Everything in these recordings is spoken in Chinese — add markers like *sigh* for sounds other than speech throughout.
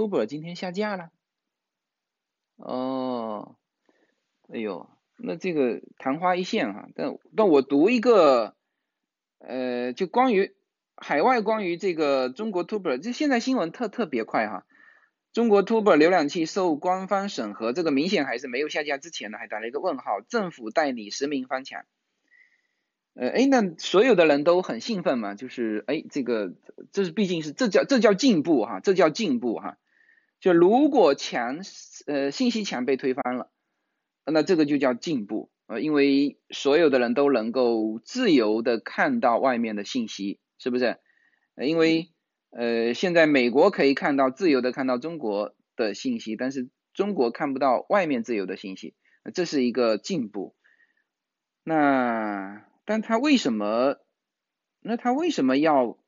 Tuber 今天下架了。哦，哎呦，那这个昙花一现哈，但但我读一个，呃，就关于海外关于这个中国 Tuber，这现在新闻特特别快哈。中国 Tuber 浏览器受官方审核，这个明显还是没有下架之前呢，还打了一个问号。政府代理实名翻墙，呃，哎，那所有的人都很兴奋嘛，就是哎，这个这是毕竟是这叫这叫进步哈，这叫进步哈。就如果墙呃信息墙被推翻了，那这个就叫进步呃，因为所有的人都能够自由的看到外面的信息，是不是？呃因为呃，现在美国可以看到自由的看到中国的信息，但是中国看不到外面自由的信息，这是一个进步。那但他为什么？那他为什么要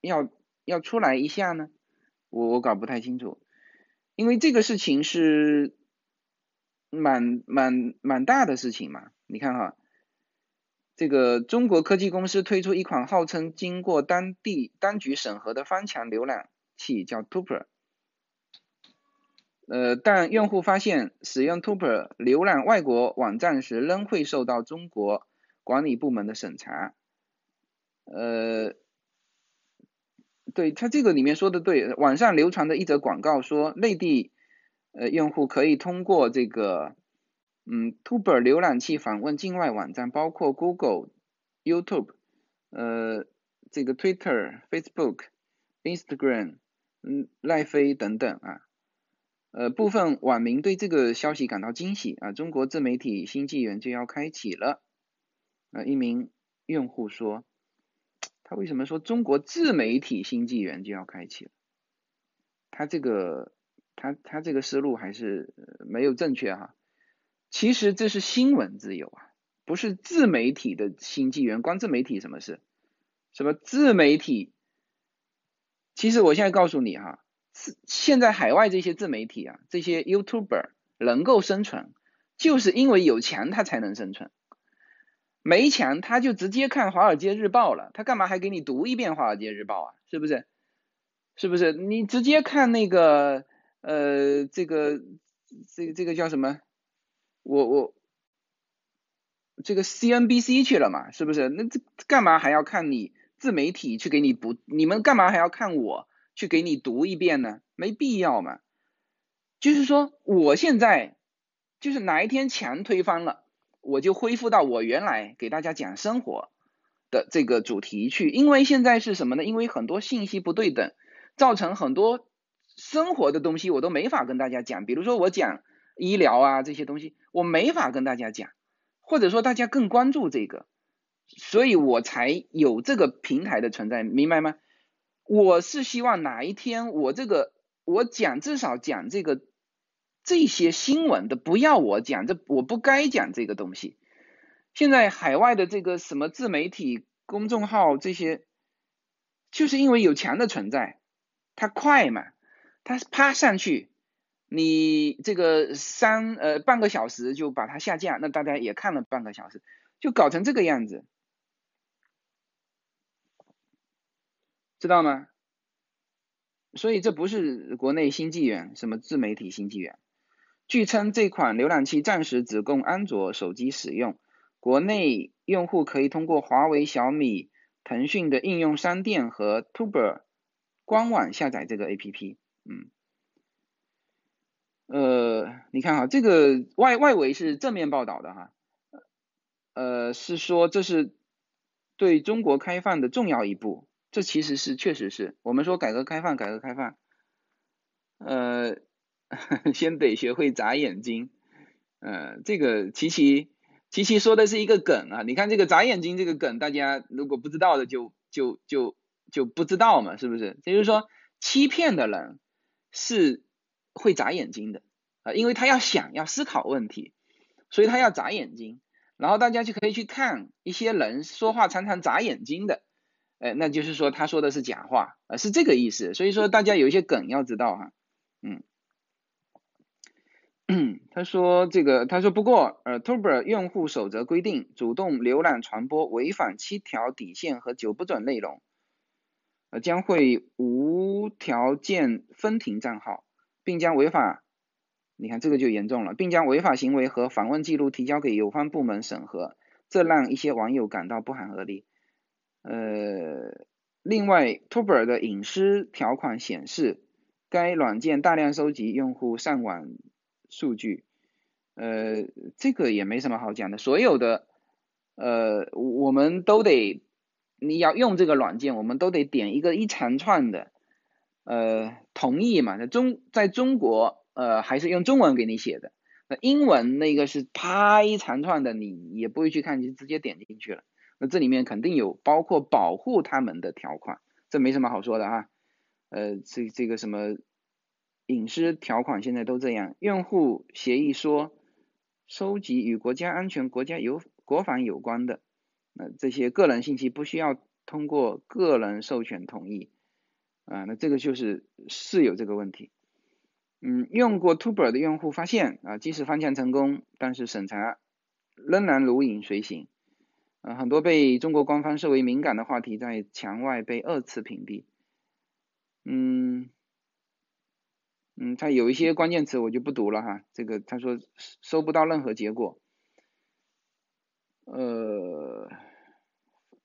要要出来一下呢？我我搞不太清楚，因为这个事情是蛮蛮蛮大的事情嘛，你看哈。这个中国科技公司推出一款号称经过当地当局审核的翻墙浏览器，叫 Tuper。呃，但用户发现使用 Tuper 浏览外国网站时，仍会受到中国管理部门的审查。呃，对他这个里面说的对，网上流传的一则广告说，内地呃用户可以通过这个。嗯，Tuber 浏览器访问境外网站，包括 Google、YouTube、呃，这个 Twitter、Facebook、Instagram、嗯，奈飞等等啊。呃，部分网民对这个消息感到惊喜啊，中国自媒体新纪元就要开启了。呃，一名用户说，他为什么说中国自媒体新纪元就要开启了？他这个，他他这个思路还是没有正确哈。其实这是新闻自由啊，不是自媒体的新纪元。关自媒体什么事？什么自媒体？其实我现在告诉你哈，现在海外这些自媒体啊，这些 YouTuber 能够生存，就是因为有钱他才能生存。没钱他就直接看《华尔街日报》了，他干嘛还给你读一遍《华尔街日报》啊？是不是？是不是？你直接看那个呃，这个这个这个叫什么？我我这个 CNBC 去了嘛，是不是？那这干嘛还要看你自媒体去给你读？你们干嘛还要看我去给你读一遍呢？没必要嘛。就是说，我现在就是哪一天墙推翻了，我就恢复到我原来给大家讲生活的这个主题去。因为现在是什么呢？因为很多信息不对等，造成很多生活的东西我都没法跟大家讲。比如说我讲。医疗啊这些东西我没法跟大家讲，或者说大家更关注这个，所以我才有这个平台的存在，明白吗？我是希望哪一天我这个我讲至少讲这个这些新闻的，不要我讲这我不该讲这个东西。现在海外的这个什么自媒体公众号这些，就是因为有墙的存在，它快嘛，它趴上去。你这个三呃半个小时就把它下架，那大家也看了半个小时，就搞成这个样子，知道吗？所以这不是国内新纪元，什么自媒体新纪元。据称，这款浏览器暂时只供安卓手机使用，国内用户可以通过华为、小米、腾讯的应用商店和 Tuber 官网下载这个 APP。嗯。呃，你看哈，这个外外围是正面报道的哈，呃，是说这是对中国开放的重要一步，这其实是确实是我们说改革开放，改革开放，呃，*laughs* 先得学会眨眼睛，呃，这个琪琪琪琪说的是一个梗啊，你看这个眨眼睛这个梗，大家如果不知道的就就就就不知道嘛，是不是？也就是说，欺骗的人是。会眨眼睛的啊，因为他要想要思考问题，所以他要眨眼睛，然后大家就可以去看一些人说话常常眨眼睛的，哎，那就是说他说的是假话啊，是这个意思。所以说大家有一些梗要知道哈，*clears throat* 他说这个他说不过呃，Tuber 用户守则规定，主动浏览传播违反七条底线和九不准内容，呃，将会无条件封停账号。并将违法，你看这个就严重了，并将违法行为和访问记录提交给有关部门审核，这让一些网友感到不寒而栗。呃，另外，Tuber 的隐私条款显示，该软件大量收集用户上网数据。呃，这个也没什么好讲的，所有的，呃，我们都得，你要用这个软件，我们都得点一个一长串的，呃，同意嘛。在中，在中国，呃，还是用中文给你写的，那英文那个是啪一长串的，你也不会去看，就直接点进去了。那这里面肯定有包括保护他们的条款，这没什么好说的哈。呃，这这个什么隐私条款现在都这样，用户协议说。收集与国家安全、国家有国防有关的，那这些个人信息不需要通过个人授权同意，啊，那这个就是是有这个问题。嗯，用过 Tuber 的用户发现，啊，即使翻墙成功，但是审查仍然如影随形，啊，很多被中国官方视为敏感的话题在墙外被二次屏蔽。嗯。嗯，他有一些关键词我就不读了哈，这个他说收不到任何结果，呃，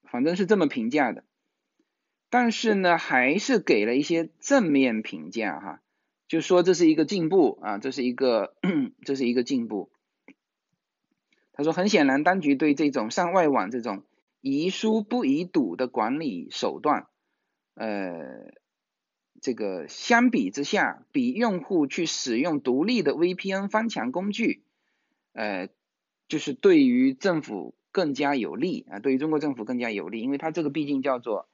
反正是这么评价的，但是呢，还是给了一些正面评价哈，就说这是一个进步啊，这是一个 *clears throat* 这是一个进步。他说很显然，当局对这种上外网这种宜疏不宜堵的管理手段，呃。这个相比之下，比用户去使用独立的 VPN 翻墙工具，呃，就是对于政府更加有利啊，对于中国政府更加有利，因为它这个毕竟叫做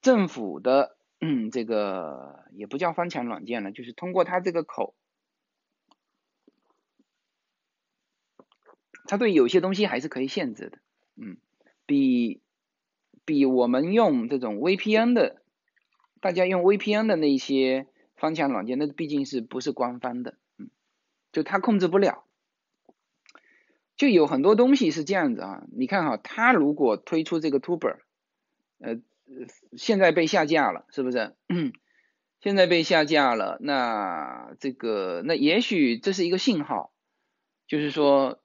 政府的，嗯，这个也不叫翻墙软件了，就是通过它这个口，它对有些东西还是可以限制的，嗯，比比我们用这种 VPN 的。大家用 VPN 的那些翻墙软件，那毕竟是不是官方的，嗯，就他控制不了。就有很多东西是这样子啊，你看哈，他如果推出这个 Tuber，呃，现在被下架了，是不是？现在被下架了，那这个那也许这是一个信号，就是说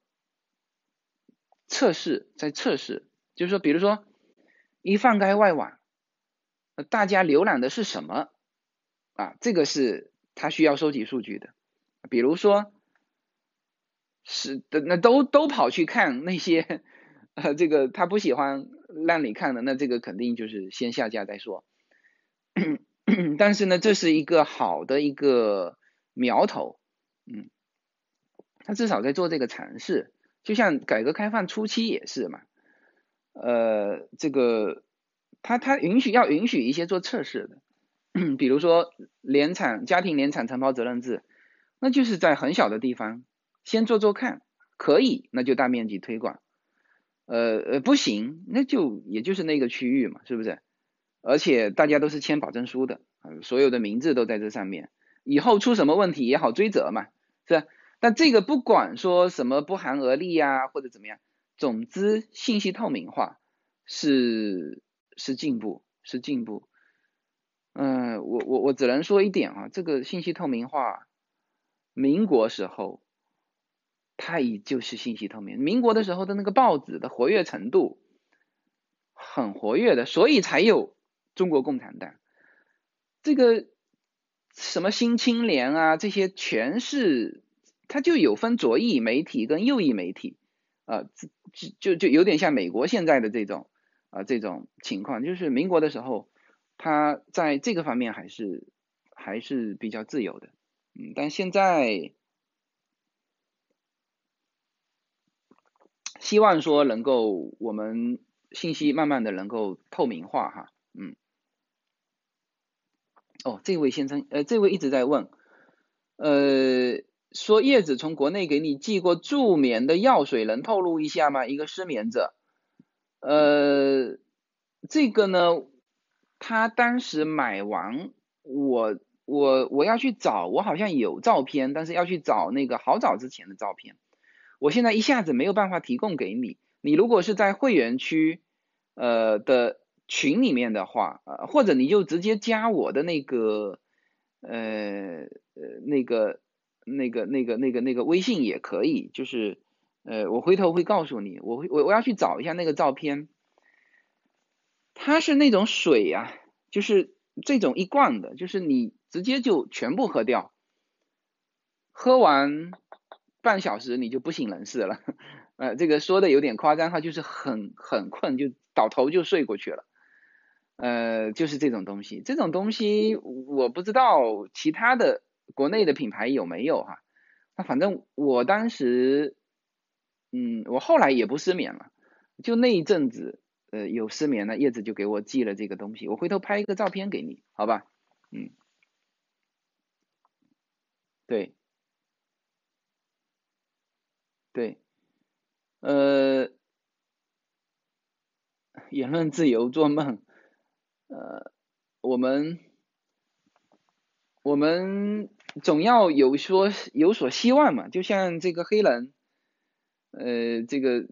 测试在测试，就是说，比如说一放开外网。那大家浏览的是什么啊？这个是他需要收集数据的。比如说，是的，那都都跑去看那些呃，这个他不喜欢让你看的，那这个肯定就是先下架再说。但是呢，这是一个好的一个苗头，嗯，他至少在做这个尝试。就像改革开放初期也是嘛，呃，这个。他他允许要允许一些做测试的，比如说联产家庭联产承包责任制，那就是在很小的地方先做做看，可以那就大面积推广，呃呃不行那就也就是那个区域嘛，是不是？而且大家都是签保证书的，所有的名字都在这上面，以后出什么问题也好追责嘛，是吧但这个不管说什么不寒而栗呀或者怎么样，总之信息透明化是。是进步，是进步。嗯，我我我只能说一点啊，这个信息透明化，民国时候它已就是信息透明。民国的时候的那个报纸的活跃程度很活跃的，所以才有中国共产党。这个什么新青年啊，这些全是它就有分左翼媒体跟右翼媒体啊，就就就有点像美国现在的这种。啊，这种情况就是民国的时候，他在这个方面还是还是比较自由的，嗯，但现在希望说能够我们信息慢慢的能够透明化哈，嗯，哦，这位先生，呃，这位一直在问，呃，说叶子从国内给你寄过助眠的药水，能透露一下吗？一个失眠者。呃，这个呢，他当时买完，我我我要去找，我好像有照片，但是要去找那个好早之前的照片，我现在一下子没有办法提供给你。你如果是在会员区呃的群里面的话，呃，或者你就直接加我的那个呃呃那个那个那个那个那个微信也可以，就是呃我回头会告诉你，我我我要去找一下那个照片，它是那种水呀，就是这种一罐的，就是你直接就全部喝掉，喝完半小时你就不省人事了，呃这个说的有点夸张哈，就是很很困就倒头就睡过去了。呃，就是这种东西，这种东西我不知道其他的国内的品牌有没有哈。那反正我当时，嗯，我后来也不失眠了，就那一阵子，呃，有失眠了，叶子就给我寄了这个东西，我回头拍一个照片给你，好吧？嗯，对，对，呃，言论自由，做梦。呃，我们我们总要有说有所希望嘛，就像这个黑人，呃，这个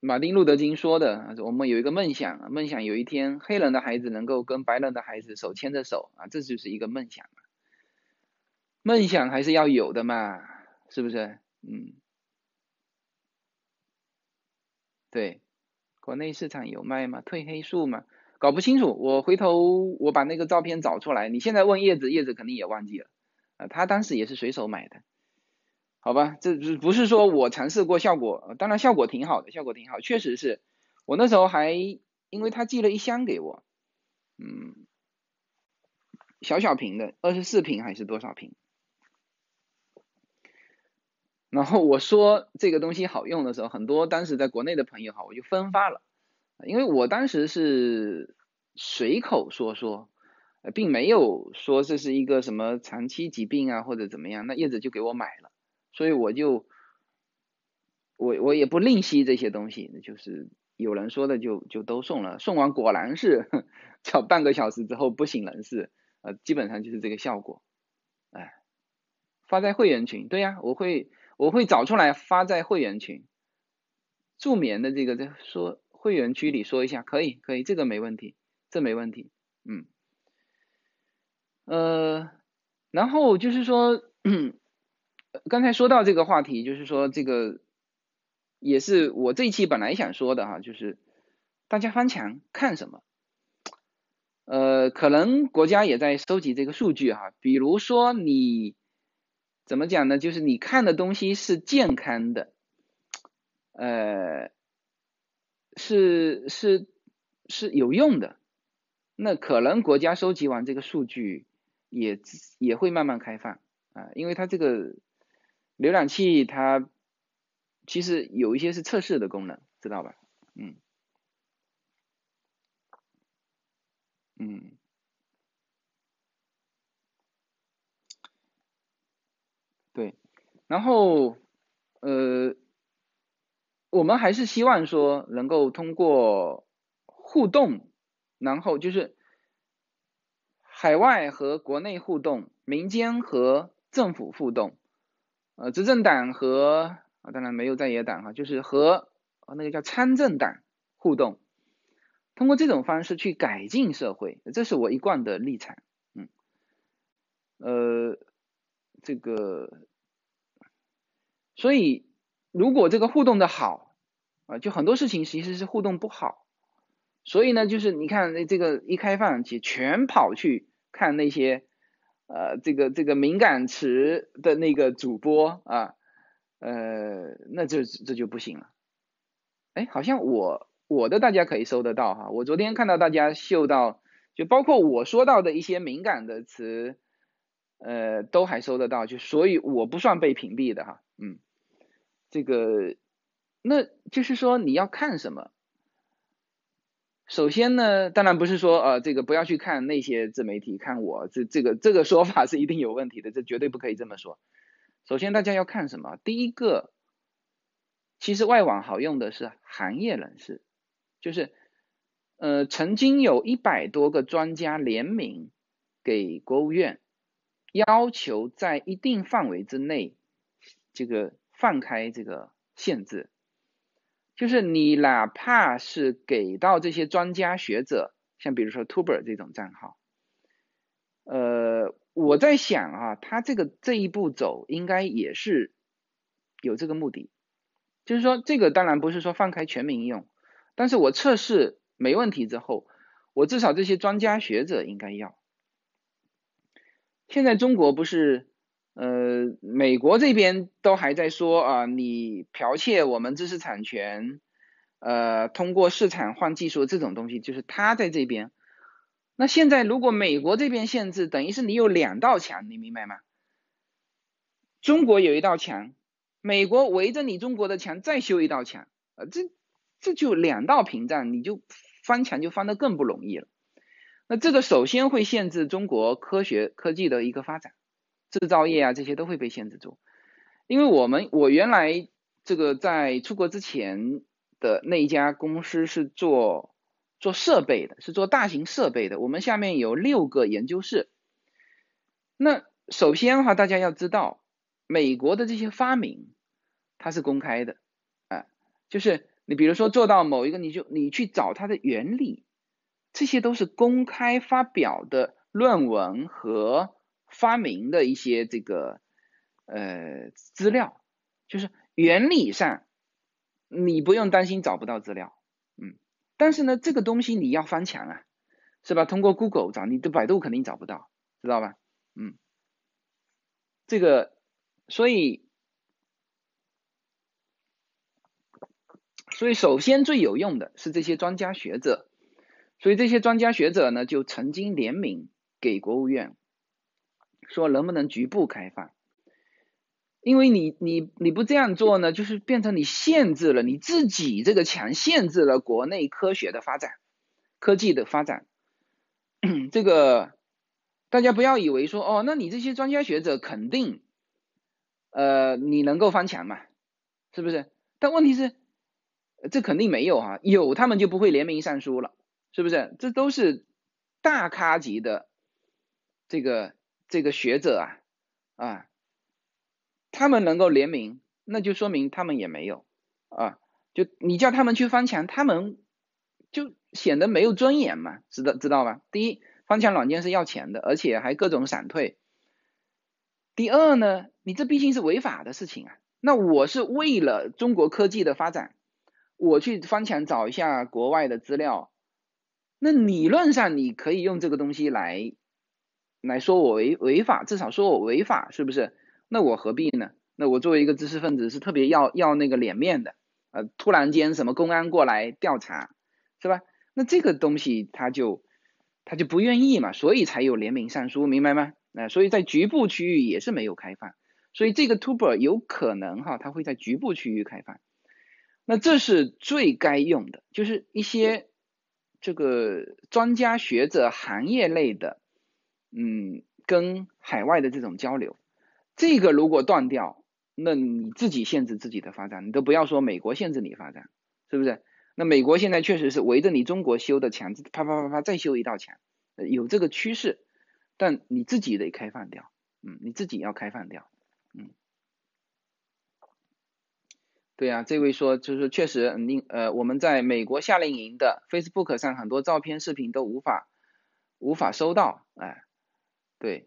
马丁路德金说的，我们有一个梦想，梦想有一天黑人的孩子能够跟白人的孩子手牵着手啊，这就是一个梦想，梦想还是要有的嘛，是不是？嗯，对，国内市场有卖吗？褪黑素吗？搞不清楚，我回头我把那个照片找出来。你现在问叶子，叶子肯定也忘记了，啊，他当时也是随手买的，好吧？这不不是说我尝试过效果，当然效果挺好的，效果挺好，确实是我那时候还因为他寄了一箱给我，嗯，小小瓶的，二十四瓶还是多少瓶？*laughs* 然后我说这个东西好用的时候，很多当时在国内的朋友哈，我就分发了。因为我当时是随口说说，并没有说这是一个什么长期疾病啊或者怎么样，那叶子就给我买了，所以我就我我也不吝惜这些东西，就是有人说的就就都送了，送完果然是 *laughs* 叫半个小时之后不省人事，呃，基本上就是这个效果，哎，发在会员群，对呀，我会我会找出来发在会员群，助眠的这个在说。会员区里说一下，可以，可以，这个没问题，这没问题，嗯，呃，然后就是说，刚才说到这个话题，就是说这个也是我这一期本来想说的哈，就是大家翻墙看什么，呃，可能国家也在收集这个数据哈，比如说你怎么讲呢？就是你看的东西是健康的，呃。是是是有用的，那可能国家收集完这个数据，也也会慢慢开放啊，因为它这个浏览器它其实有一些是测试的功能，知道吧？嗯嗯，对，然后呃。我们还是希望说能够通过互动，然后就是海外和国内互动，民间和政府互动，呃，执政党和啊，当然没有在野党哈，就是和啊那个叫参政党互动，通过这种方式去改进社会，这是我一贯的立场，嗯，呃，这个，所以。如果这个互动的好，啊，就很多事情其实是互动不好，所以呢，就是你看这个一开放，且全跑去看那些，呃，这个这个敏感词的那个主播啊，呃，那这这就不行了。哎，好像我我的大家可以搜得到哈，我昨天看到大家秀到，就包括我说到的一些敏感的词，呃，都还搜得到，就所以我不算被屏蔽的哈，嗯。这个，那就是说你要看什么？首先呢，当然不是说呃，这个不要去看那些自媒体，看我这这个这个说法是一定有问题的，这绝对不可以这么说。首先大家要看什么？第一个，其实外网好用的是行业人士，就是呃，曾经有一百多个专家联名给国务院，要求在一定范围之内，这个。放开这个限制，就是你哪怕是给到这些专家学者，像比如说 Tuber 这种账号，呃，我。在想啊，他这个这一步走应该也是有这个目的，就是说这个当然不是说放开全民用，但是我测试没问题之后，我至少这些专家学者应该要。现在中国不是，呃，美国这边都还在说啊，你剽窃我们知识产权，呃，通过市场换技术这种东西，就是他在这边。那现在如果美国这边限制，等于是你有两道墙，你明白吗？中国有一道墙，美国围着你中国的墙再修一道墙，啊，这这就两道屏障，你就翻墙就翻得更不容易了。那这个首先会限制中国科学科技的一个发展，制造业啊这些都会被限制住，因为我们我原来这个在出国之前的那一家公司是做做设备的，是做大型设备的，我们下面有六个研究室。那首先的话，大家要知道，美国的这些发明它是公开的，啊，就是你比如说做到某一个，你就你去找它的原理。这些都是公开发表的论文和发明的一些这个呃资料，就是原理上你不用担心找不到资料，嗯，但是呢，这个东西你要翻墙啊，是吧？通过 Google 找，你的百度肯定找不到，知道吧？嗯，这个，所以，所以首先最有用的是这些专家学者。所以这些专家学者呢，就曾经联名给国务院，说能不能局部开放？因为你你你不这样做呢，就是变成你限制了你自己这个墙，限制了国内科学的发展、科技的发展。*clears throat* 这个大家不要以为说哦，那你这些专家学者肯定，呃，你能够翻墙嘛？是不是？但问题是，这肯定没有哈，有他们就不会联名上书了。是不是？这都是大咖级的这个这个学者啊啊，他们能够联名，那就说明他们也没有啊。就你叫他们去翻墙，他们就显得没有尊严嘛，知道知道吧？第一，翻墙软件是要钱的，而且还各种闪退。第二呢，你这毕竟是违法的事情啊。那我是为了中国科技的发展，我去翻墙找一下国外的资料。那理论上你可以用这个东西来来说我违违法，至少说我违法，是不是？那我何必呢？那我作为一个知识分子是特别要要那个脸面的，呃，突然间什么公安过来调查，是吧？那这个东西他就他就不愿意嘛，所以才有联名上书，明白吗？啊，所以在局部区域也是没有开放，所以这个 Tuber 有可能哈，它会在局部区域开放，那这是最该用的，就是一些。这个专家学者、行业类的，嗯，跟海外的这种交流，这个如果断掉，那你自己限制自己的发展，你都不要说美国限制你发展，是不是？那美国现在确实是围着你中国修的墙，啪啪啪啪再修一道墙，有这个趋势，但你自己得开放掉，嗯，你自己要开放掉，嗯。对呀，这位说就是确实，你呃，我们在美国夏令营的 Facebook 上很多照片、视频都无法无法收到，哎，对，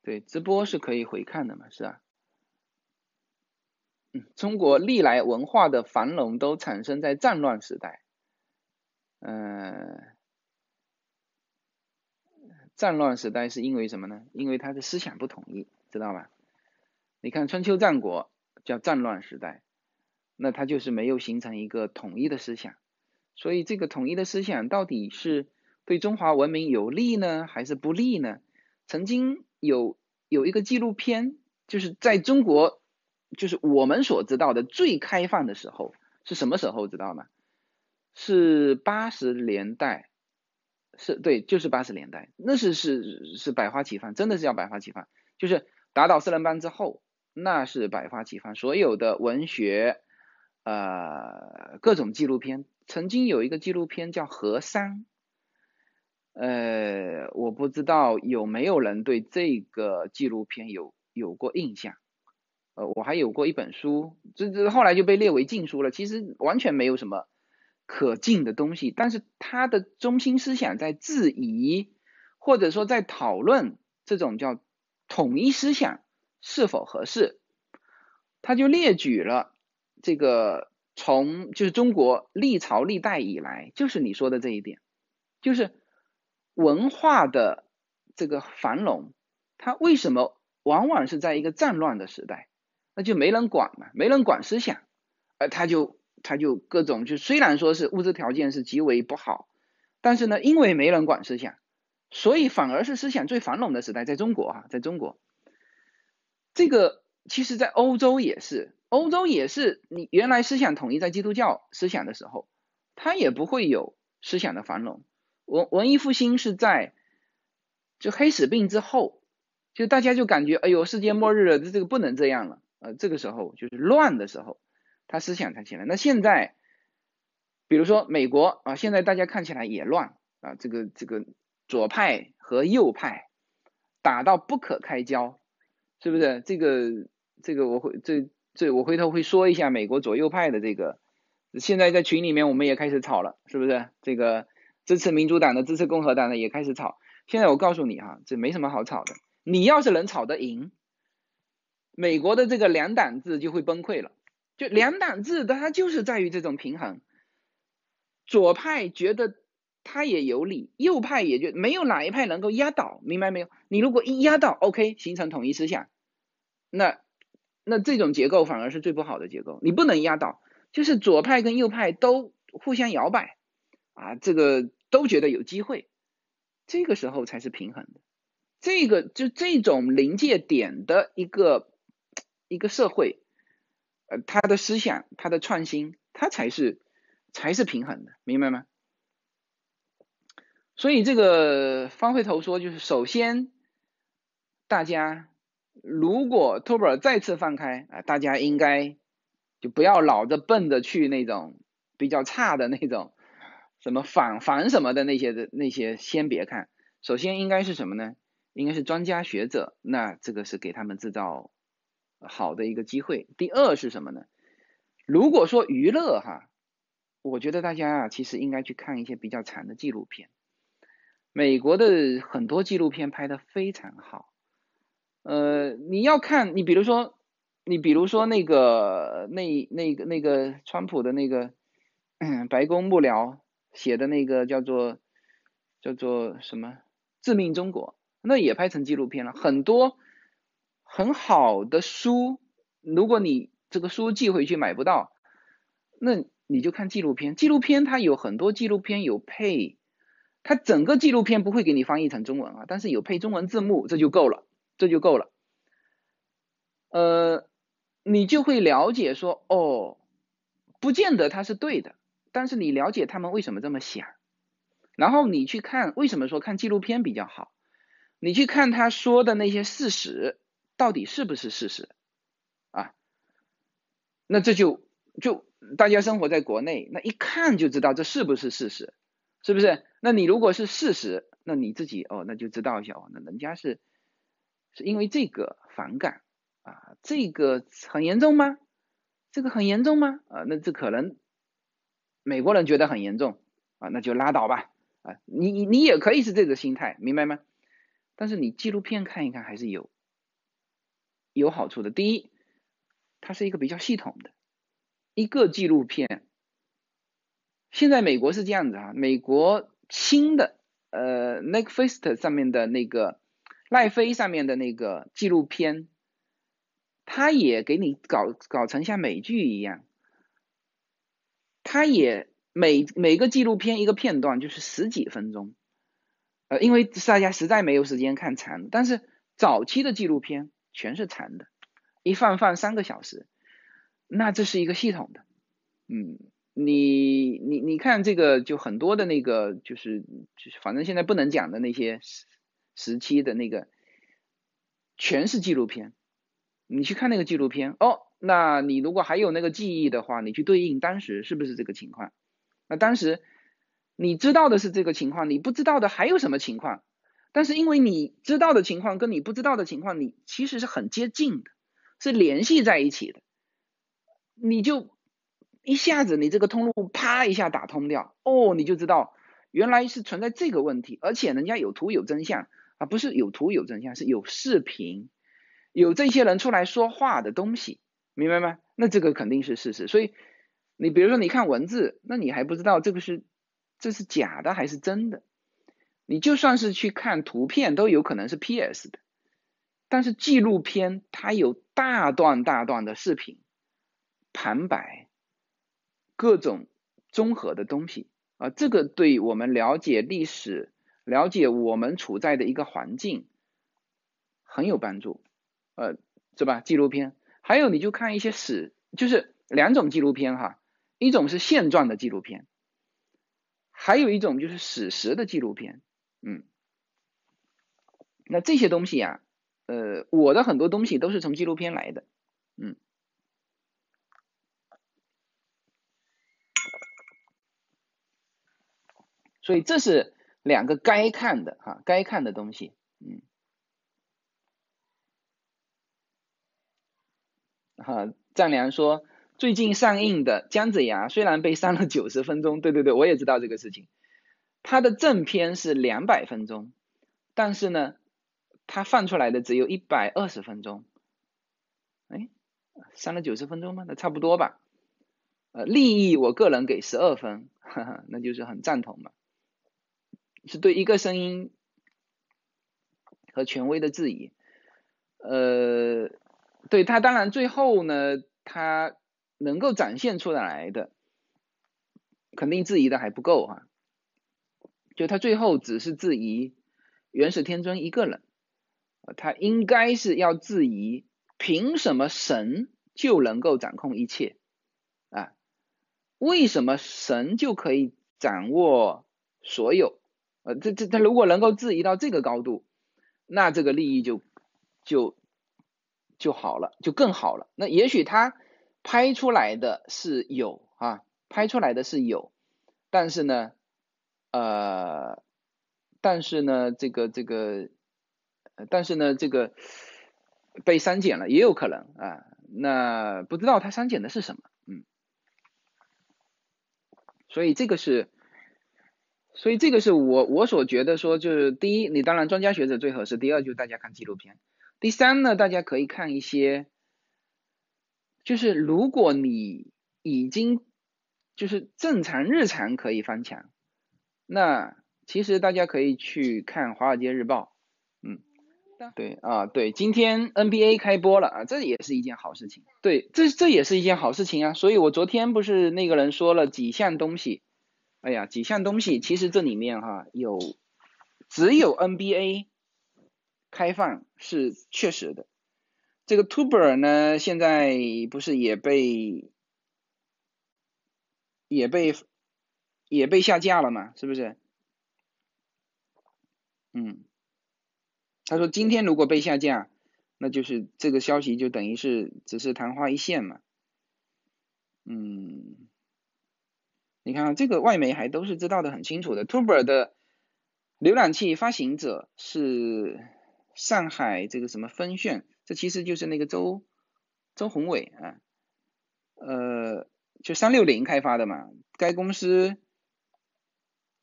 对，直播是可以回看的嘛，是吧？嗯，中国历来文化的繁荣都产生在战乱时代，嗯，战乱时代是因为什么呢？因为他的思想不统一，知道吧？你看春秋战国。叫战乱时代，那它就是没有形成一个统一的思想，所以这个统一的思想到底是对中华文明有利呢，还是不利呢？曾经有有一个纪录片，就是在中国，就是我们所知道的最开放的时候是什么时候？知道吗？是八十年代，是对，就是八十年代，那是是是百花齐放，真的是叫百花齐放，就是打倒四人帮之后。那是百花齐放，所有的文学，呃，各种纪录片，曾经有一个纪录片叫《河山》，呃，我不知道有没有人对这个纪录片有有过印象，呃，我还有过一本书，这这后来就被列为禁书了，其实完全没有什么可禁的东西，但是它的中心思想在质疑。或者说在讨论这种叫统一思想是否合适，他就列举了这个从就是中国历朝历代以来，就是你说的这一点，就是文化的这个繁荣，它为什么往往是在一个战乱的时代，那就没人管嘛，没人管思想，呃，他就他就各种就虽然说是物质条件是极为不好，但是呢，因为没人管思想。所以反而是思想最繁荣的时代，在中国啊，在中国，这个其实，在欧洲也是，欧洲也是，你原来思想统一在基督教思想的时候，它也不会有思想的繁荣。文文艺复兴是在就黑死病之后，就大家就感觉，哎呦，世界末日了，这这个不能这样了，呃，这个时候就是乱的时候，他思想才起来。那现在，比如说美国啊，现在大家看起来也乱啊，这个这个。左派和右派打到不可开交，是不是？这个这个我会这这我回头会说一下美国左右派的这个。现在在群里面我们也开始吵了，是不是？这个支持民主党的、支持共和党的也开始吵。现在我告诉你哈，这没什么好吵的。你要是能吵得赢，美国的这个两党制就会崩溃了。就两党制，它就是在于这种平衡。左派觉得。他也有理，右派也就没有哪一派能够压倒，明白没有？你如果一压倒，OK，形成统一思想，那那这种结构反而是最不好的结构。你不能压倒，就是左派跟右派都互相摇摆啊，这个都觉得有机会，这个时候才是平衡的。这个就这种临界点的一个一个社会，呃，他的思想，他的创新，他才是才是平衡的，明白吗？所以这个方回头说，就是首先，大家如果托尔再次放开啊，大家应该就不要老着奔着去那种比较差的那种什么反反什么的那些的那些，先别看。首先应该是什么呢？应该是专家学者，那这个是给他们制造好的一个机会。第二是什么呢？如果说娱乐哈，我觉得大家啊，其实应该去看一些比较长的纪录片。美国的很多纪录片拍的非常好，呃，你要看，你比如说，你比如说那个那那个那个川普的那个 *clears throat* 白宫幕僚写的那个叫做叫做什么《致命中国》，那也拍成纪录片了，很多很好的书，如果你这个书寄回去买不到，那你就看纪录片，纪录片它有很多纪录片有配。它整个纪录片不会给你翻译成中文啊，但是有配中文字幕，这就够了，这就够了。呃，你就会了解说，哦，不见得它是对的，但是你了解他们为什么这么想，然后你去看为什么说看纪录片比较好，你去看他说的那些事实到底是不是事实啊？那这就就大家生活在国内，那一看就知道这是不是事实。是不是？那你如果是事实，那你自己哦，那就知道一下哦，那人家是是因为这个反感啊，这个很严重吗？这个很严重吗？啊，那这可能美国人觉得很严重啊，那就拉倒吧啊，你你也可以是这个心态，明白吗？但是你纪录片看一看还是有有好处的。第一，它是一个比较系统的一个纪录片。现在美国是这样子啊，美国新的呃 Netflix 上面的那个奈飞上面的那个纪录片，它也给你搞搞成像美剧一样，它也每每个纪录片一个片段就是十几分钟，呃，因为大家实在没有时间看长，但是早期的纪录片全是长的，一放放三个小时，那这是一个系统的，嗯。你你你看这个就很多的那个就是就是反正现在不能讲的那些时时期的那个全是纪录片，你去看那个纪录片哦，那你如果还有那个记忆的话，你去对应当时是不是这个情况？那当时你知道的是这个情况，你不知道的还有什么情况？但是因为你知道的情况跟你不知道的情况，你其实是很接近的，是联系在一起的，你就。一下子你这个通路啪一下打通掉，哦，你就知道原来是存在这个问题，而且人家有图有真相啊，不是有图有真相，是有视频，有这些人出来说话的东西，明白吗？那这个肯定是事实。所以你比如说你看文字，那你还不知道这个是这是假的还是真的，你就算是去看图片，都有可能是 PS 的。但是纪录片它有大段大段的视频、旁白、各种综合的东西啊，这个对我们了解历史、了解我们处在的一个环境很有帮助，呃，是吧？纪录片，还有你就看一些史，就是两种纪录片哈，一种是现状的纪录片，还有一种就是史实的纪录片，嗯，那这些东西呀。呃，我的很多东西都是从纪录片来的，嗯，所以这是两个该看的哈，该看的东西，嗯，哈，丈良说最近上映的《姜子牙》虽然被删了九十分钟，对对对，我也知道这个事情，它的正片是两百分钟，但是呢。它放出来的只有一百二十分钟，哎，删了九十分钟吗？那差不多吧。呃，利益我个人给十二分，哈哈，那就是很赞同嘛。是对一个声音和权威的质疑。呃，对他当然最后呢，他能够展现出来的，肯定质疑的还不够哈。就他最后只是质疑元始天尊一个人。他应该是要质疑，凭什么神就能够掌控一切啊？为什么神就可以掌握所有？呃，这这他如果能够质疑到这个高度，那这个利益就就就好了，就更好了。那也许他拍出来的是有啊，拍出来的是有，但是呢，呃，但是呢，这个这个。但是呢，这个被删减了也有可能啊，那不知道他删减的是什么，嗯，所以这个是，所以这个是我我所觉得说，就是第一，你当然专家学者最合适；第二，就大家看纪录片；第三呢，大家可以看一些，就是如果你已经就是正常日常可以翻墙，那其实大家可以去看《华尔街日报》。嗯对啊，对，今天 NBA 开播了啊，这也是一件好事情。对，这这也是一件好事情啊。所以我昨天不是那个人说了几项东西，哎呀，几项东西，其实这里面哈有只有 NBA 开放是确实的。这个 Tuber 呢，现在不是也被也被也被下架了嘛？是不是？嗯。他说：“今天如果被下架，那就是这个消息就等于是只是昙花一现嘛。”嗯，你看这个外媒还都是知道的很清楚的。Tuber 的浏览器发行者是上海这个什么分炫，这其实就是那个周周宏伟啊，呃，就三六零开发的嘛。该公司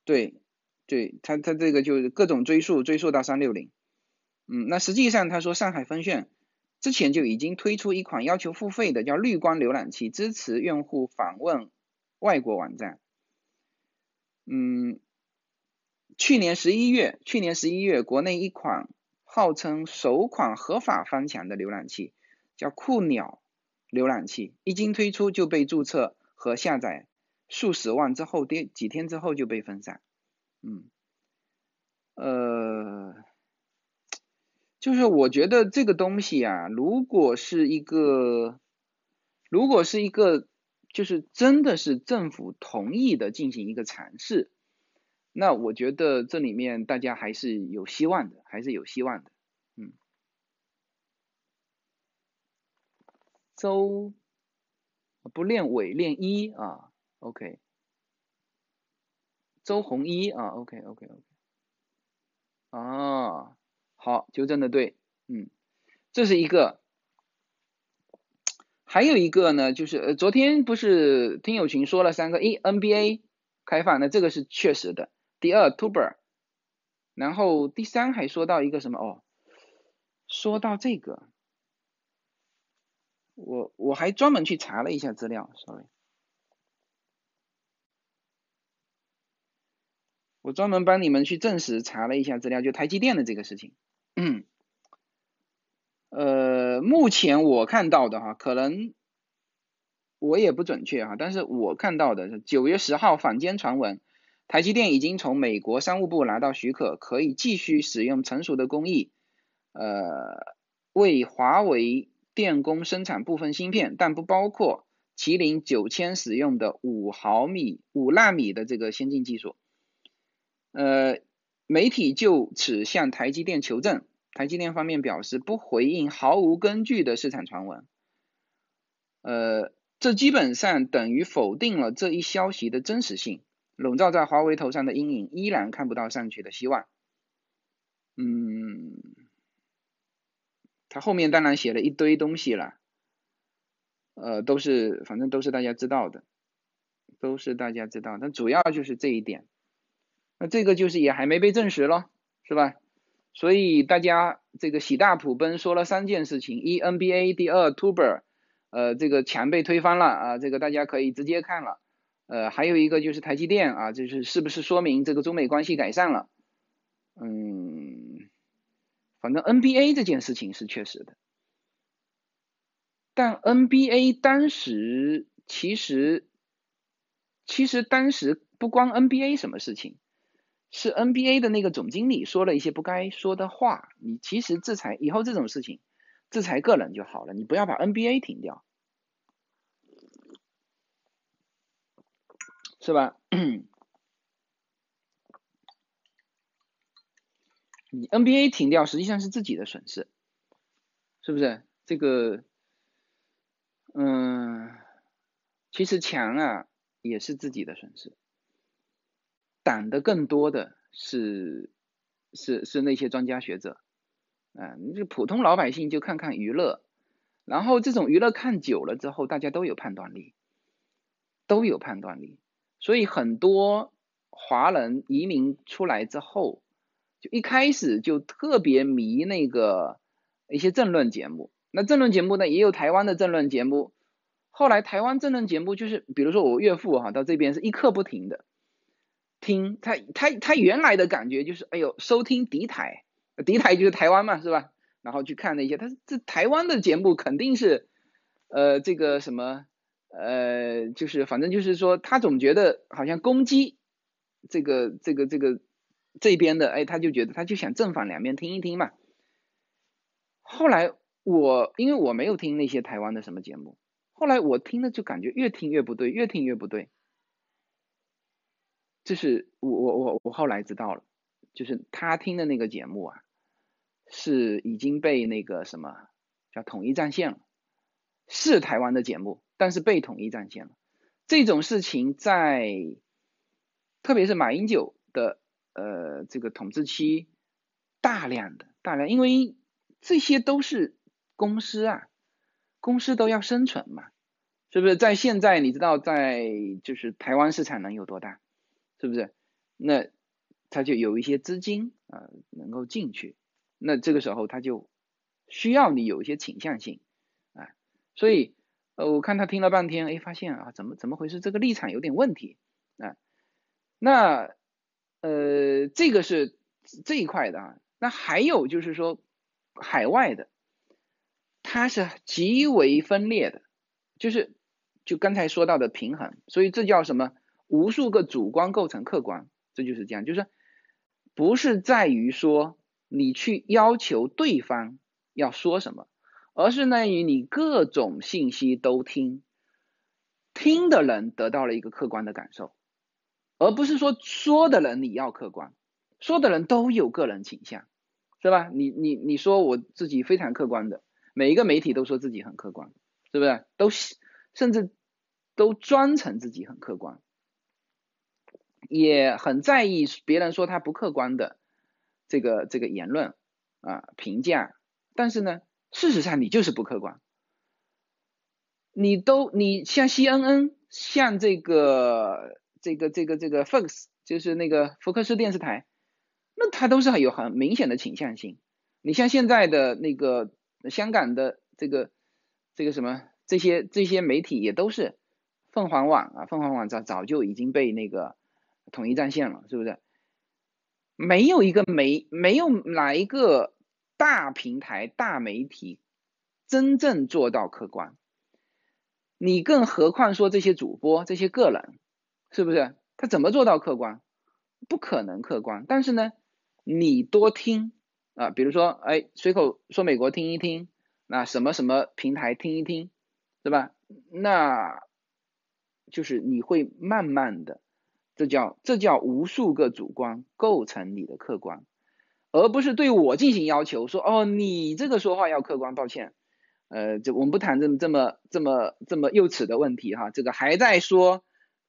对对，他他这个就是各种追溯追溯到三六零。嗯，那实际上他说上海分炫之前就已经推出一款要求付费的叫绿光浏览器，支持用户访问外国网站。嗯，去年十一月，去年十一月，国内一款号称首款合法翻墙的浏览器叫酷鸟浏览器，一经推出就被注册和下载数十万之后，第几天之后就被封杀。嗯，呃。就是我觉得这个东西啊，如果是一个，如果是一个，就是真的是政府同意的进行一个尝试，那我觉得这里面大家还是有希望的，还是有希望的，嗯。周不练尾练一啊，OK。周鸿祎啊，OK OK OK。啊。好，纠正的对，嗯，这是一个，还有一个呢，就是呃，昨天不是听友群说了三个，一 NBA 开放，那这个是确实的，第二 Tuber，然后第三还说到一个什么哦，说到这个，我我还专门去查了一下资料，sorry，我专门帮你们去证实查了一下资料，就台积电的这个事情，嗯，呃，目前我看到的哈，可能。我也不准确哈，但是我看到的是九月十号坊间传闻，台积电已经从美国商务部拿到许可，可以继续使用成熟的工艺，呃，为华为电工生产部分芯片，但不包括麒麟九千使用的五毫米、五纳米的这个先进技术。呃，媒体就此向台积电求证，台积电方面表示不回应毫无根据的市场传闻。呃。这基本上等于否定了这一消息的真实性，笼罩在华为头上的阴影依然看不到上去的希望。嗯，他后面当然写了一堆东西了，呃，都是反正都是大家知道的，都是大家知道，但主要就是这一点。那这个就是也还没被证实咯，是吧？所以大家这个喜大普奔说了三件事情：一 NBA，第二 Tuber。呃，这个墙被推翻了啊，这个大家可以直接看了。呃，还有一个就是台积电啊，就是是不是说明这个中美关系改善了？嗯，反正 NBA 这件事情是确实的，但 NBA 当时其实其实当时不光 NBA 什么事情，是 NBA 的那个总经理说了一些不该说的话。你其实制裁以后这种事情。制裁个人就好了，你不要把 NBA 停掉，是吧？*coughs* 你 NBA 停掉实际上是自己的损失，是不是？这个，嗯，其实强啊也是自己的损失，挡的更多的是是是那些专家学者。啊，你这普通老百姓就看看娱乐，然后这种娱乐看久了之后，大家都有判断力，都有判断力，所以很多华人移民出来之后，就一开始就特别迷那个一些政论节目。那政论节目呢，也有台湾的政论节目。后来台湾政论节目就是，比如说我岳父哈到这边是一刻不停的听他，他他原来的感觉就是，哎呦，收听敌台。敌台就是台湾嘛，是吧？然后去看那些，他这台湾的节目肯定是，呃，这个什么，呃，就是反正就是说，他总觉得好像攻击这个这个这个这边的，哎，他就觉得他就想正反两面听一听嘛。后来我因为我没有听那些台湾的什么节目，后来我听了就感觉越听越不对，越听越不对。这是我我我我后来知道了。就是他听的那个节目啊，是已经被那个什么叫统一战线了，是台湾的节目，但是被统一战线了。这种事情在，特别是马英九的呃这个统治期，大量的大量，因为这些都是公司啊，公司都要生存嘛，是不是？在现在你知道在就是台湾市场能有多大，是不是？那。他就有一些资金啊，能够进去，那这个时候他就需要你有一些倾向性啊，所以呃，我看他听了半天，哎，发现啊，怎么怎么回事？这个立场有点问题啊。那呃，这个是这一块的啊。那还有就是说，海外的，它是极为分裂的，就是就刚才说到的平衡，所以这叫什么？无数个主观构成客观，这就是这样，就是。不是在于说你去要求对方要说什么，而是在于你各种信息都听，听的人得到了一个客观的感受，而不是说说的人你要客观，说的人都有个人倾向，是吧？你你你说我自己非常客观的，每一个媒体都说自己很客观，是不是？都甚至都装成自己很客观。也很在意别人说他不客观的这个这个言论啊评价，但是呢，事实上你就是不客观，你都你像 CNN 像这个这个这个这个 Fox 就是那个福克斯电视台，那它都是很有很明显的倾向性。你像现在的那个香港的这个这个什么这些这些媒体也都是凤凰网啊，凤凰网早早就已经被那个统一战线了，是不是？没有一个媒，没有哪一个大平台、大媒体真正做到客观。你更何况说这些主播、这些个人，是不是？他怎么做到客观？不可能客观。但是呢，你多听啊，比如说，哎，随口说美国听一听，那什么什么平台听一听，是吧？那就是你会慢慢的。这叫这叫无数个主观构成你的客观，而不是对我进行要求说哦你这个说话要客观，抱歉，呃这我们不谈这么这么这么这么幼稚的问题哈，这个还在说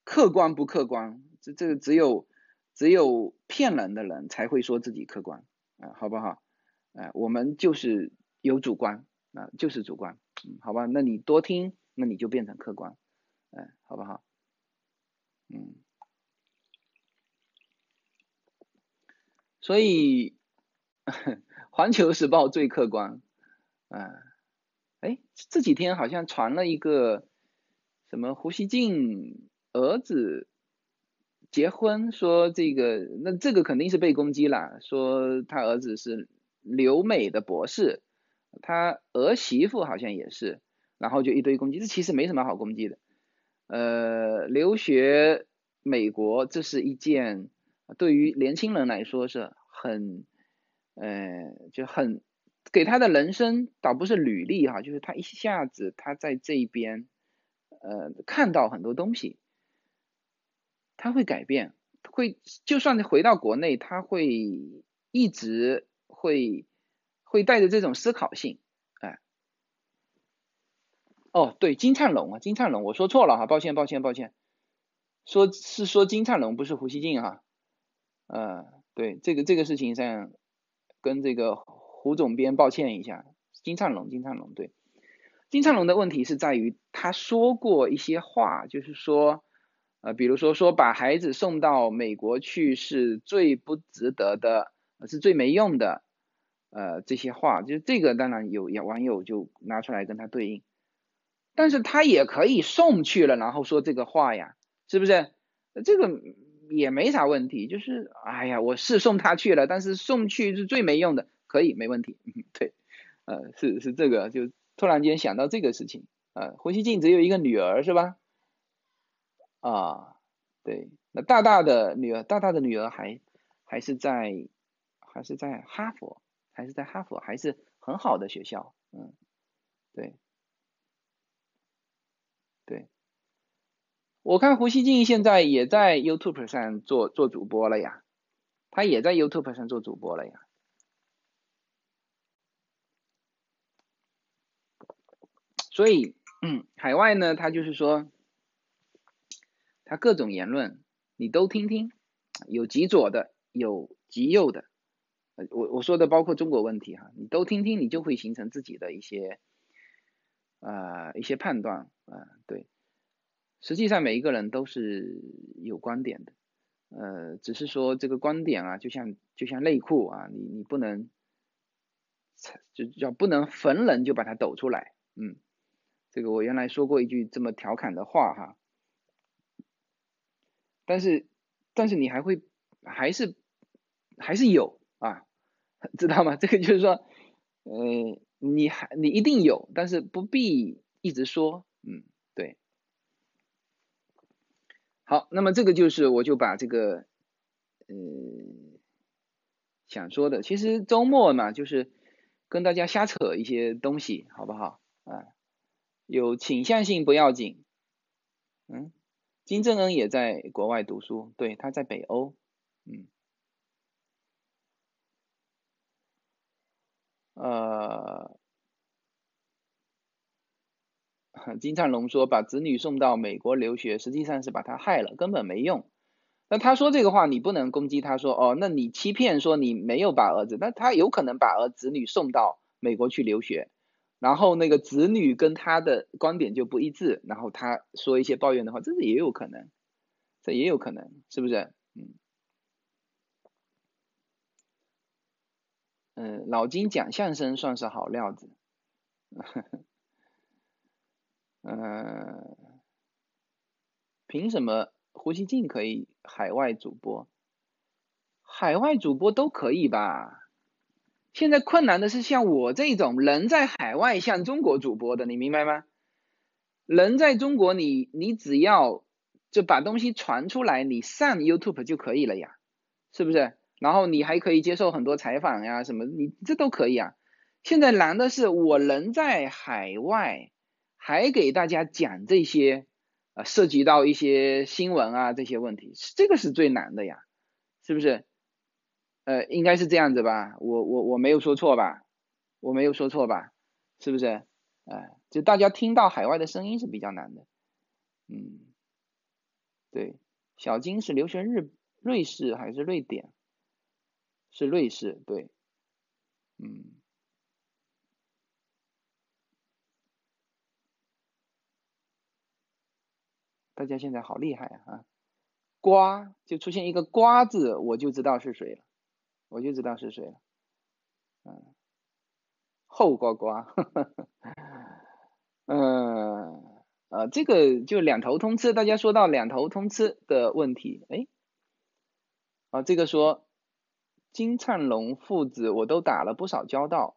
客观不客观，这这个只有只有骗人的人才会说自己客观啊好不好？哎我们就是有主观啊就是主观，嗯好吧那你多听那你就变成客观，哎好不好？嗯。所以，《*laughs* 环球时报》最客观，啊，哎，这几天好像传了一个什么胡锡进儿子结婚，说这个，那这个肯定是被攻击了，说他儿子是留美的博士，他儿媳妇好像也是，然后就一堆攻击，这其实没什么好攻击的，呃，留学美国这是一件。对于年轻人来说是很，呃，就很给他的人生倒不是履历哈，就是他一下子他在这一边，呃，看到很多东西，他会改变，会就算回到国内，他会一直会会带着这种思考性，哎，哦，对，金灿龙啊，金灿龙，我说错了哈，抱歉，抱歉，抱歉，说是说金灿龙，不是胡锡进哈。呃，对这个这个事情上，跟这个胡总编抱歉一下，金灿龙，金灿龙，对，金灿龙的问题是在于他说过一些话，就是说，呃，比如说说把孩子送到美国去是最不值得的，是最没用的，呃，这些话，就这个当然有有网友就拿出来跟他对应，但是他也可以送去了，然后说这个话呀，是不是？这个。也没啥问题，就是哎呀，我是送他去了，但是送去是最没用的，可以没问题，*laughs* 对，呃，是是这个，就突然间想到这个事情，呃，胡锡进只有一个女儿是吧？啊，对，那大大的女儿，大大的女儿还还是在还是在哈佛，还是在哈佛，还是很好的学校，嗯，对，对。我看胡锡进现在也在 YouTube 上做做主播了呀，他也在 YouTube 上做主播了呀。所以，嗯，海外呢，他就是说，他各种言论你都听听，有极左的，有极右的，呃我我说的包括中国问题哈，你都听听，你就会形成自己的一些，啊，一些判断啊，对。实际上每一个人都是有观点的，呃，只是说这个观点啊，就像就像内裤啊，你你不能，就叫不能逢人就把它抖出来，嗯，这个我原来说过一句这么调侃的话哈，但是但是你还会还是还是有啊，*laughs* 知道吗？这个就是说，呃，你还你一定有，但是不必一直说，嗯。好，那么这个就是我就把这个，呃，想说的，其实周末嘛，就是跟大家瞎扯一些东西，好不好？啊，有倾向性不要紧，嗯，金正恩也在国外读书，对，他在北欧，嗯，呃。*laughs* 金灿荣说：“把子女送到美国留学，实际上是把他害了，根本没用。”那他说这个话，你不能攻击他，说：“哦，那你欺骗说你没有把儿子？”那他有可能把儿子女送到美国去留学，然后那个子女跟他的观点就不一致，然后他说一些抱怨的话，这是也有可能，这也有可能，是不是？嗯，嗯，老金讲相声算是好料子。*laughs* 嗯，凭什么胡锡进可以海外主播？海外主播都可以吧？现在困难的是像我这种人在海外像中国主播的，你明白吗？人在中国，你你只要就把东西传出来，你上 YouTube 就可以了呀，是不是？然后你还可以接受很多采访呀，什么你这都可以啊。现在难的是我人在海外，还给大家讲这些，呃，涉及到一些新闻啊这些问题，这个是最难的呀，是不是？呃，应该是这样子吧，我我我没有说错吧，我没有说错吧，是不是？哎，就大家听到海外的声音是比较难的，嗯，对，小金是留学日瑞士还是瑞典？是瑞士，对，嗯，大家现在好厉害啊！瓜就出现一个瓜字，我就知道是谁了。我就知道是谁了，嗯，后呱呱，*laughs* 嗯，呃，这个就两头通吃，大家说到两头通吃的问题，哎，啊，这个说金灿龙父子我都打了不少交道，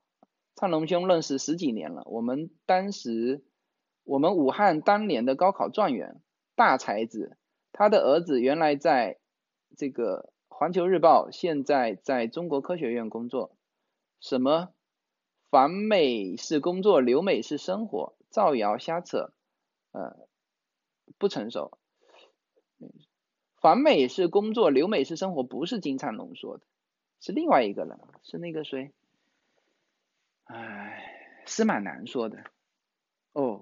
灿龙兄认识十几年了，我们当时我们武汉当年的高考状元，大才子，他的儿子原来在这个。环球日报现在在中国科学院工作，什么反美是工作，留美是生活，造谣瞎扯，呃，不成熟。反美是工作，留美是生活，不是金灿龙说的，是另外一个人，是那个谁？哎，司马南说的。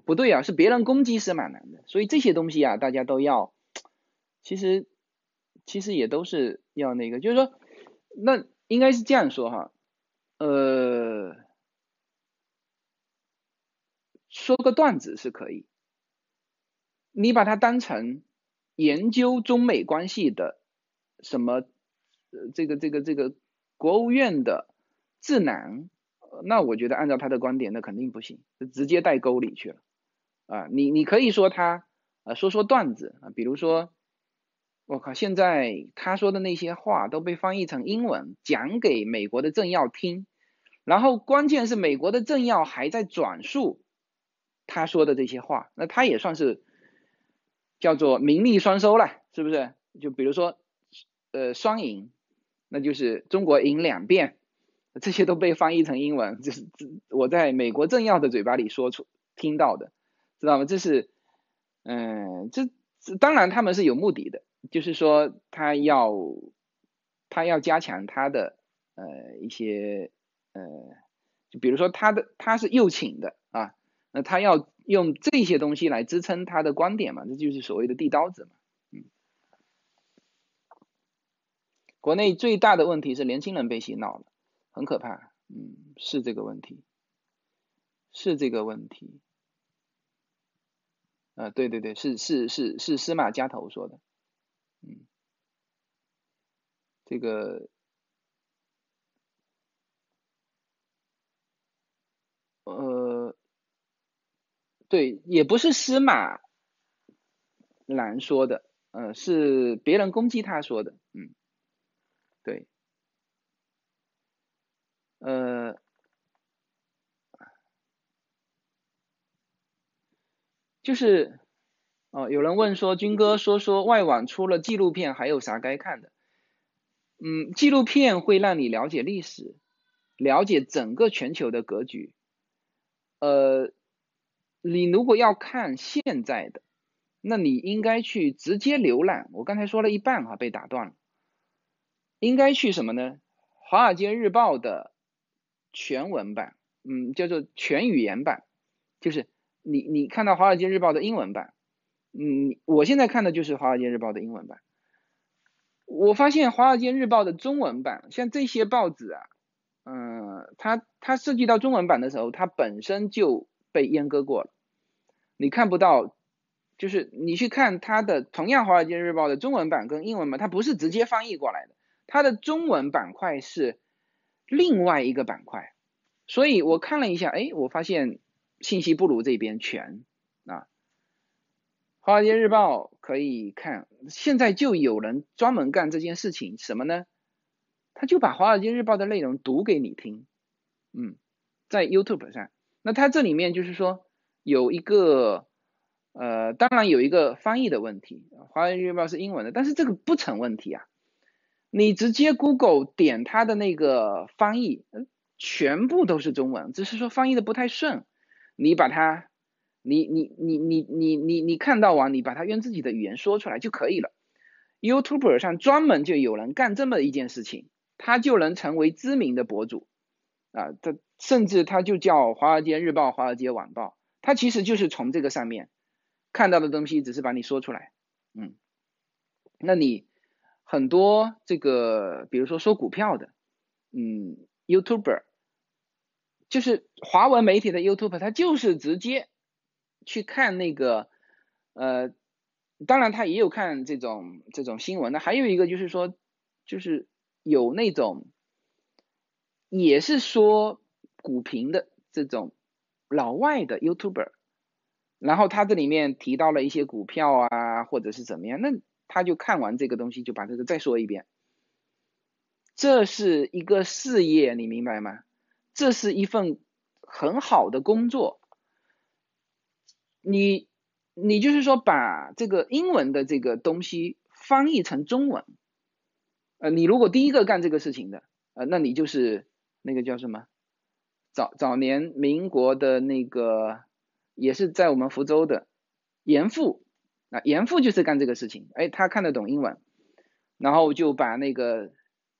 不对啊，是别人攻击司马南的，所以这些东西啊，大家都要，其实。其实也都是要那个，就是说，那应该是这样说哈，呃，说个段子是可以，你把它当成研究中美关系的什么，呃，这个这个这个国务院的智囊，那我觉得按照他的观点，那肯定不行，就直接带沟里去了，啊，你你可以说他，啊，说说段子啊，比如说。我靠！现在他说的那些话都被翻译成英文讲给美国的政要听，然后关键是美国的政要还在转述他说的这些话，那他也算是叫做名利双收了，是不是？就比如说，呃，双赢，那就是中国赢两遍，这些都被翻译成英文，就是我在美国政要的嘴巴里说出听到的，知道吗？这是，嗯，这这当然他们是有目的的。就是说，他要他要加强他的呃一些呃，就比如说他的他是右倾的啊，那他要用这些东西来支撑他的观点嘛，这就是所谓的递刀子嘛。嗯，国内最大的问题是年轻人被洗脑了，很可怕。嗯，是这个问题，是这个问题。啊，对对对，是是是是司马家头说的。嗯，这个，呃，对，也不是司马兰说的，呃，是别人攻击他说的，嗯，对，呃，就是。哦，有人问说，军哥说说外网出了纪录片，还有啥该看的？嗯，纪录片会让你了解历史，了解整个全球的格局。呃，你如果要看现在的，那你应该去直接浏览。我刚才说了一半哈，被打断了。应该去什么呢？《华尔街日报》的全文版，嗯，叫做全语言版，就是你你看到《华尔街日报》的英文版。嗯，我现在看的就是《华尔街日报》的英文版。我发现《华尔街日报》的中文版，像这些报纸啊，嗯，它它涉及到中文版的时候，它本身就被阉割过了。你看不到，就是你去看它的同样《华尔街日报》的中文版跟英文版，它不是直接翻译过来的，它的中文板块是另外一个板块。所以我看了一下，哎，我发现信息不如这边全啊。华尔街日报可以看，现在就有人专门干这件事情，什么呢？他就把华尔街日报的内容读给你听，嗯，在 YouTube 上。那他这里面就是说有一个，呃，当然有一个翻译的问题，华尔街日报是英文的，但是这个不成问题啊。你直接 Google 点它的那个翻译，全部都是中文，只是说翻译的不太顺，你把它。你你你你你你你看到完，你把它用自己的语言说出来就可以了。YouTube 上专门就有人干这么一件事情，他就能成为知名的博主啊，他甚至他就叫《华尔街日报》《华尔街晚报》，他其实就是从这个上面看到的东西，只是把你说出来。嗯，那你很多这个，比如说说股票的，嗯，YouTuber，就是华文媒体的 YouTube，他就是直接。去看那个，呃，当然他也有看这种这种新闻的，还有一个就是说，就是有那种，也是说股评的这种老外的 YouTuber，然后他这里面提到了一些股票啊，或者是怎么样，那他就看完这个东西就把这个再说一遍，这是一个事业，你明白吗？这是一份很好的工作。你你就是说把这个英文的这个东西翻译成中文，呃，你如果第一个干这个事情的，呃，那你就是那个叫什么？早早年民国的那个也是在我们福州的严复啊，严复就是干这个事情，哎，他看得懂英文，然后就把那个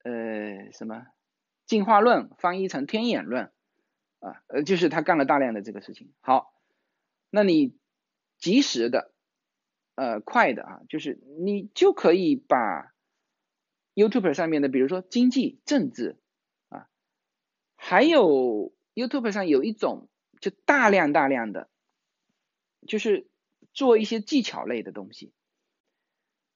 呃什么进化论翻译成天演论啊，呃，就是他干了大量的这个事情。好。那你及时的，呃，快的啊，就是你就可以把 YouTube 上面的，比如说经济、政治啊，还有 YouTube 上有一种就大量大量的，就是做一些技巧类的东西，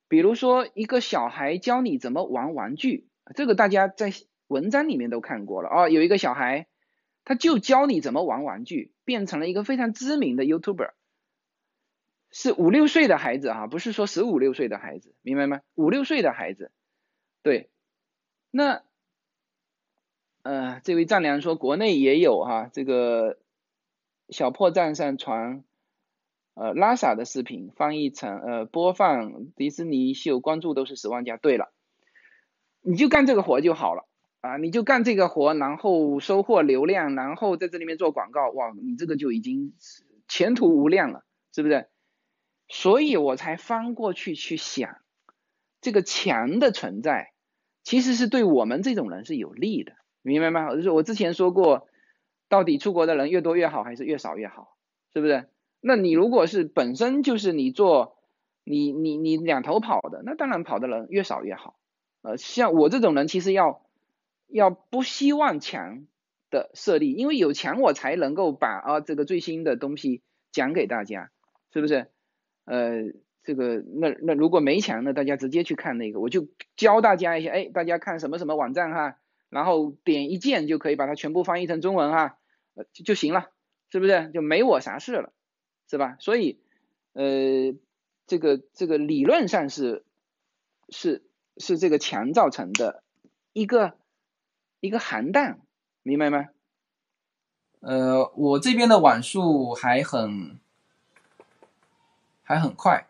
比如说一个小孩教你怎么玩玩具，这个大家在文章里面都看过了啊，有一个小孩。他就教你怎么玩玩具，变成了一个非常知名的 YouTuber，是五六岁的孩子哈，不是说十五六岁的孩子，明白吗？五六岁的孩子，对，那，呃，这位丈量说国内也有哈，这个小破站上传，呃，拉萨的视频翻译成呃播放迪士尼秀，关注都是十万加。对了，你就干这个活就好了。啊，你就干这个活，然后收获流量，然后在这里面做广告，哇，你这个就已经前途无量了，是不是？所以我才翻过去去想，这个墙的存在其实是对我们这种人是有利的，明白吗？就是我之前说过，到底出国的人越多越好，还是越少越好，是不是？那你如果是本身就是你做，你你你两头跑的，那当然跑的人越少越好。呃，像我这种人，其实要。要不希望墙的设立，因为有墙我才能够把啊这个最新的东西讲给大家，是不是？呃，这个那那如果没墙呢，大家直接去看那个，我就教大家一下，哎，大家看什么什么网站哈，然后点一键就可以把它全部翻译成中文哈，呃就就行了，是不是？就没我啥事了，是吧？所以呃这个这个理论上是是是这个墙造成的一个。一个含氮，明白吗？呃，我这边的网速还很还很快，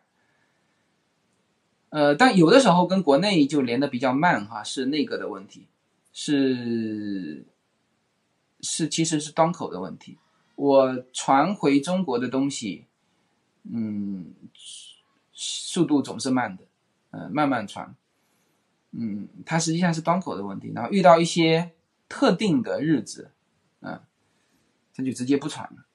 呃，但有的时候跟国内就连的比较慢哈，是那个的问题，是是其实是端口的问题。我传回中国的东西，嗯，速度总是慢的，嗯，慢慢传。嗯，它实际上是端口的问题，然后遇到一些特定的日子，嗯，它就直接不传了。